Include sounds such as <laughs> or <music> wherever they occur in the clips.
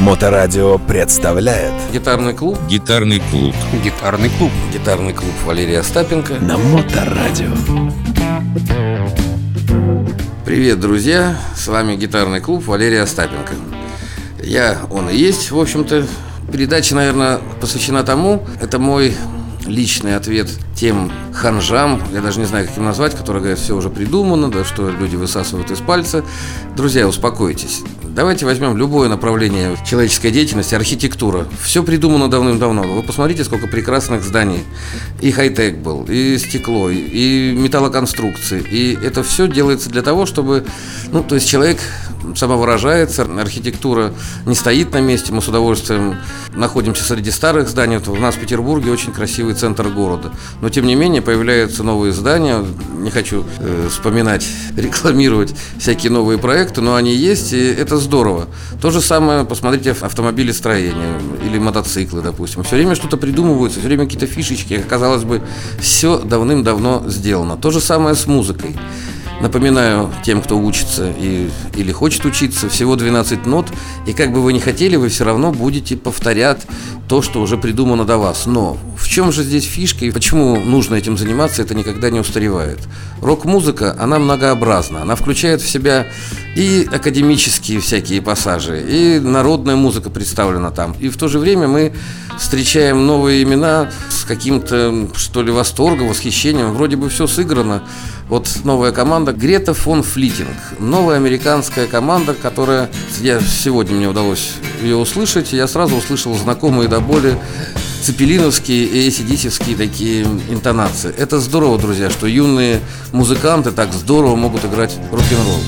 Моторадио представляет Гитарный клуб Гитарный клуб. Гитарный клуб. Гитарный клуб Валерия Остапенко на Моторадио. Привет, друзья! С вами гитарный клуб Валерия Остапенко Я, он и есть, в общем-то Передача, наверное, посвящена тому Это мой личный ответ тем ханжам, я даже не знаю, как им назвать, которые говорят, все уже придумано, да, что люди высасывают из пальца. Друзья, успокойтесь. Давайте возьмем любое направление человеческой деятельности, архитектура. Все придумано давным-давно. Вы посмотрите, сколько прекрасных зданий. И хай-тек был, и стекло, и металлоконструкции. И это все делается для того, чтобы, ну, то есть человек самовыражается, архитектура не стоит на месте, мы с удовольствием находимся среди старых зданий. Вот у нас в Петербурге очень красивый центр города. Но тем не менее появляются новые здания. Не хочу э, вспоминать, <laughs> рекламировать всякие новые проекты, но они есть, и это здорово. То же самое, посмотрите, автомобили строения или мотоциклы, допустим. Все время что-то придумываются, все время какие-то фишечки. Казалось бы, все давным-давно сделано. То же самое с музыкой. Напоминаю тем, кто учится и, или хочет учиться, всего 12 нот, и как бы вы ни хотели, вы все равно будете повторять то, что уже придумано до вас. Но в чем же здесь фишка и почему нужно этим заниматься, это никогда не устаревает. Рок-музыка, она многообразна, она включает в себя и академические всякие пассажи, и народная музыка представлена там. И в то же время мы встречаем новые имена с каким-то, что ли, восторгом, восхищением. Вроде бы все сыграно. Вот новая команда Грета фон Флитинг. Новая американская команда, которая... Я, сегодня мне удалось ее услышать. Я сразу услышал знакомые до боли цепелиновские и эсидисевские такие интонации. Это здорово, друзья, что юные музыканты так здорово могут играть рок-н-ролл.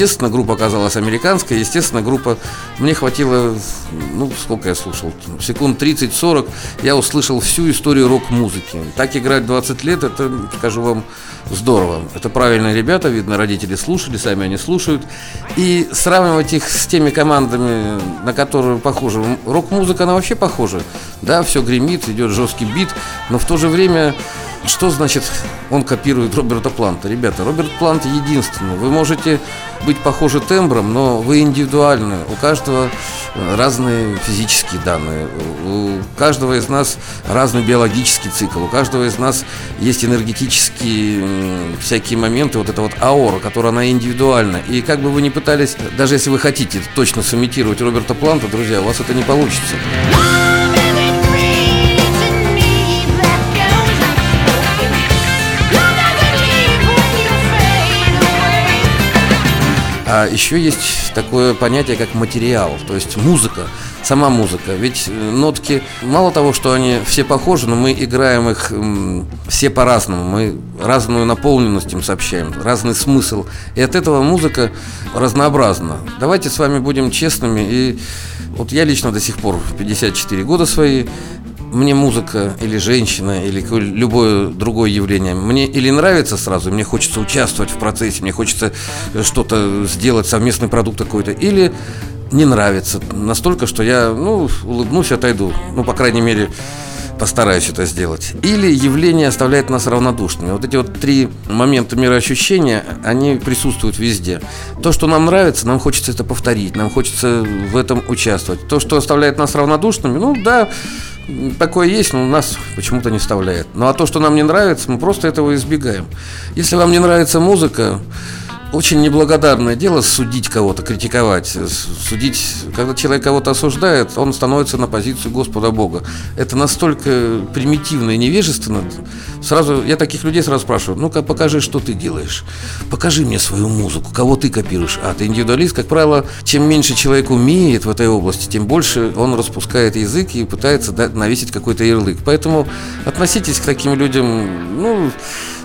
Естественно, группа оказалась американская, естественно, группа... Мне хватило, ну, сколько я слушал, секунд 30-40, я услышал всю историю рок-музыки. Так играть 20 лет, это, скажу вам, здорово. Это правильные ребята, видно, родители слушали, сами они слушают. И сравнивать их с теми командами, на которые похожи. Рок-музыка, она вообще похожа. Да, все гремит, идет жесткий бит, но в то же время что значит он копирует Роберта Планта? Ребята, Роберт Плант единственный. Вы можете быть похожи тембром, но вы индивидуальны. У каждого разные физические данные. У каждого из нас разный биологический цикл. У каждого из нас есть энергетические всякие моменты. Вот это вот аора, которая она индивидуальна. И как бы вы ни пытались, даже если вы хотите точно сымитировать Роберта Планта, друзья, у вас это не получится. А еще есть такое понятие, как материал, то есть музыка, сама музыка. Ведь э, нотки, мало того, что они все похожи, но мы играем их все по-разному. Мы разную наполненность им сообщаем, разный смысл. И от этого музыка разнообразна. Давайте с вами будем честными. И вот я лично до сих пор, 54 года свои, мне музыка или женщина или любое другое явление, мне или нравится сразу, мне хочется участвовать в процессе, мне хочется что-то сделать, совместный продукт какой-то, или не нравится настолько, что я, ну, улыбнусь, отойду. Ну, по крайней мере, постараюсь это сделать. Или явление оставляет нас равнодушными. Вот эти вот три момента мироощущения, они присутствуют везде. То, что нам нравится, нам хочется это повторить, нам хочется в этом участвовать. То, что оставляет нас равнодушными, ну да, такое есть, но нас почему-то не вставляет. Ну а то, что нам не нравится, мы просто этого избегаем. Если вам не нравится музыка, очень неблагодарное дело судить кого-то, критиковать. Судить, когда человек кого-то осуждает, он становится на позицию Господа Бога. Это настолько примитивно и невежественно. Сразу, я таких людей сразу спрашиваю, ну-ка покажи, что ты делаешь. Покажи мне свою музыку, кого ты копируешь. А, ты индивидуалист, как правило, чем меньше человек умеет в этой области, тем больше он распускает язык и пытается навесить какой-то ярлык. Поэтому относитесь к таким людям, ну,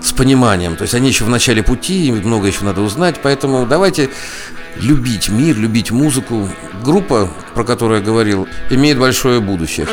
с пониманием. То есть они еще в начале пути, много еще надо узнать. Поэтому давайте любить мир, любить музыку. Группа, про которую я говорил, имеет большое будущее.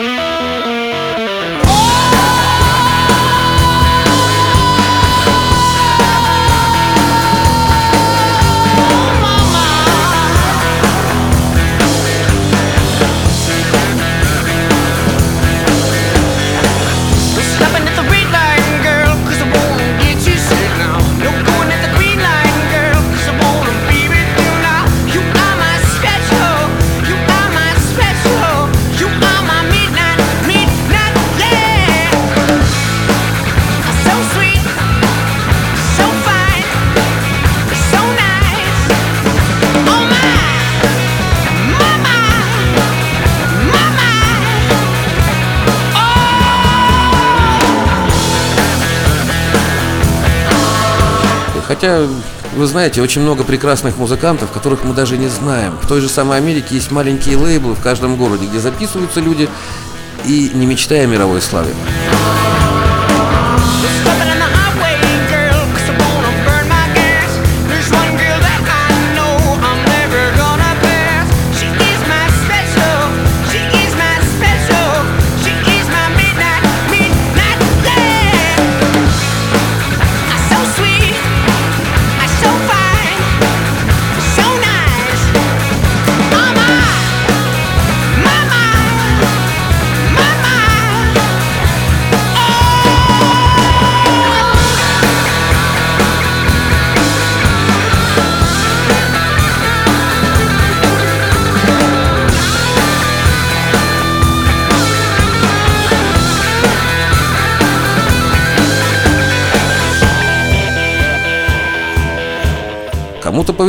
Хотя, вы знаете, очень много прекрасных музыкантов, которых мы даже не знаем. В той же самой Америке есть маленькие лейблы в каждом городе, где записываются люди и не мечтая о мировой славе.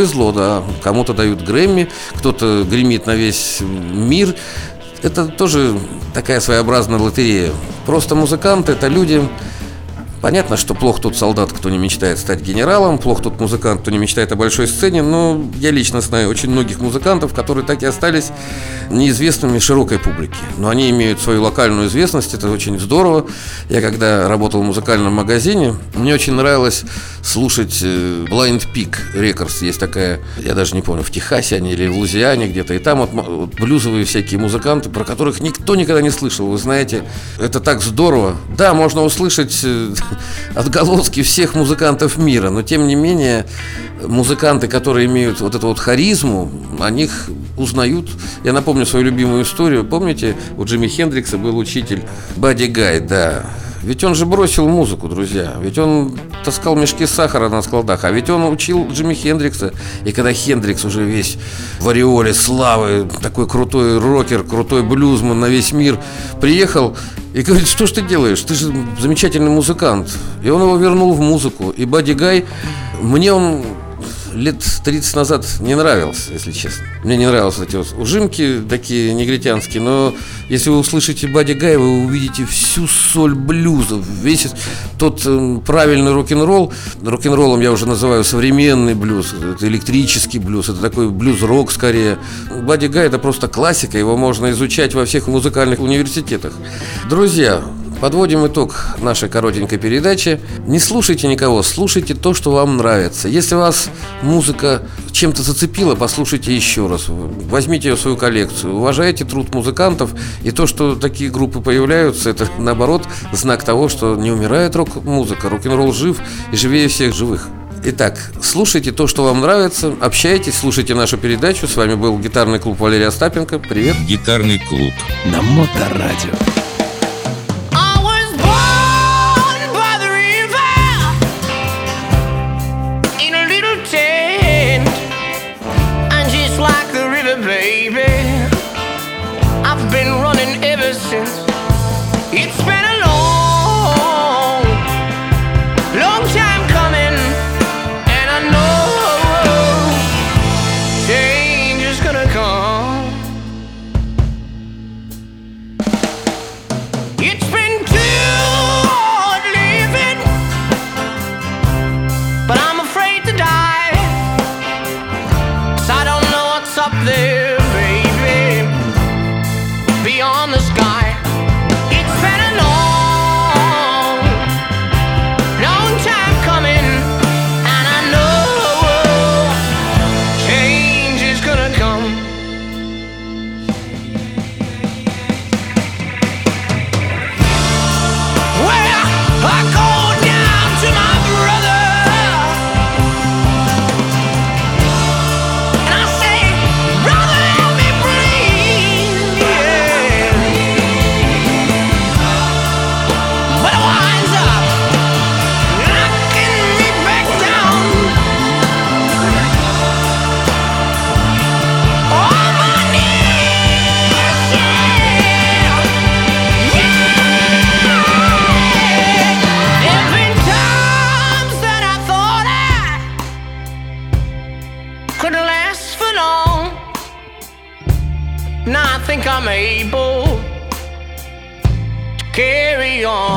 Повезло, да, кому-то дают Грэмми, кто-то гремит на весь мир. Это тоже такая своеобразная лотерея. Просто музыканты – это люди, Понятно, что плохо тот солдат, кто не мечтает стать генералом, плохо тот музыкант, кто не мечтает о большой сцене, но я лично знаю очень многих музыкантов, которые так и остались неизвестными широкой публике. Но они имеют свою локальную известность, это очень здорово. Я когда работал в музыкальном магазине, мне очень нравилось слушать э, Blind Peak Records. Есть такая, я даже не помню, в Техасе они или в Лузиане где-то. И там вот, вот блюзовые всякие музыканты, про которых никто никогда не слышал. Вы знаете, это так здорово. Да, можно услышать э, <laughs> отголоски всех музыкантов мира, но тем не менее музыканты, которые имеют вот эту вот харизму, о них узнают. Я напомню свою любимую историю. Помните, у Джимми Хендрикса был учитель Бадди Гай, да. Ведь он же бросил музыку, друзья. Ведь он таскал мешки сахара на складах. А ведь он учил Джимми Хендрикса. И когда Хендрикс уже весь в ореоле славы, такой крутой рокер, крутой блюзман на весь мир, приехал и говорит, что ж ты делаешь? Ты же замечательный музыкант. И он его вернул в музыку. И Бадди Гай, мне он лет 30 назад не нравился, если честно. Мне не нравились эти вот ужимки такие негритянские, но если вы услышите Бадди Гая, вы увидите всю соль блюза, весь тот э, правильный рок-н-ролл. Рок-н-роллом я уже называю современный блюз, это электрический блюз, это такой блюз-рок скорее. Бадди Гай это просто классика, его можно изучать во всех музыкальных университетах. Друзья, Подводим итог нашей коротенькой передачи. Не слушайте никого, слушайте то, что вам нравится. Если вас музыка чем-то зацепила, послушайте еще раз. Возьмите ее в свою коллекцию. Уважайте труд музыкантов. И то, что такие группы появляются, это наоборот знак того, что не умирает рок-музыка. Рок-н-ролл жив и живее всех живых. Итак, слушайте то, что вам нравится, общайтесь, слушайте нашу передачу. С вами был гитарный клуб Валерия Остапенко. Привет. Гитарный клуб. На Моторадио. Baby, I've been running ever since. It's been carry on.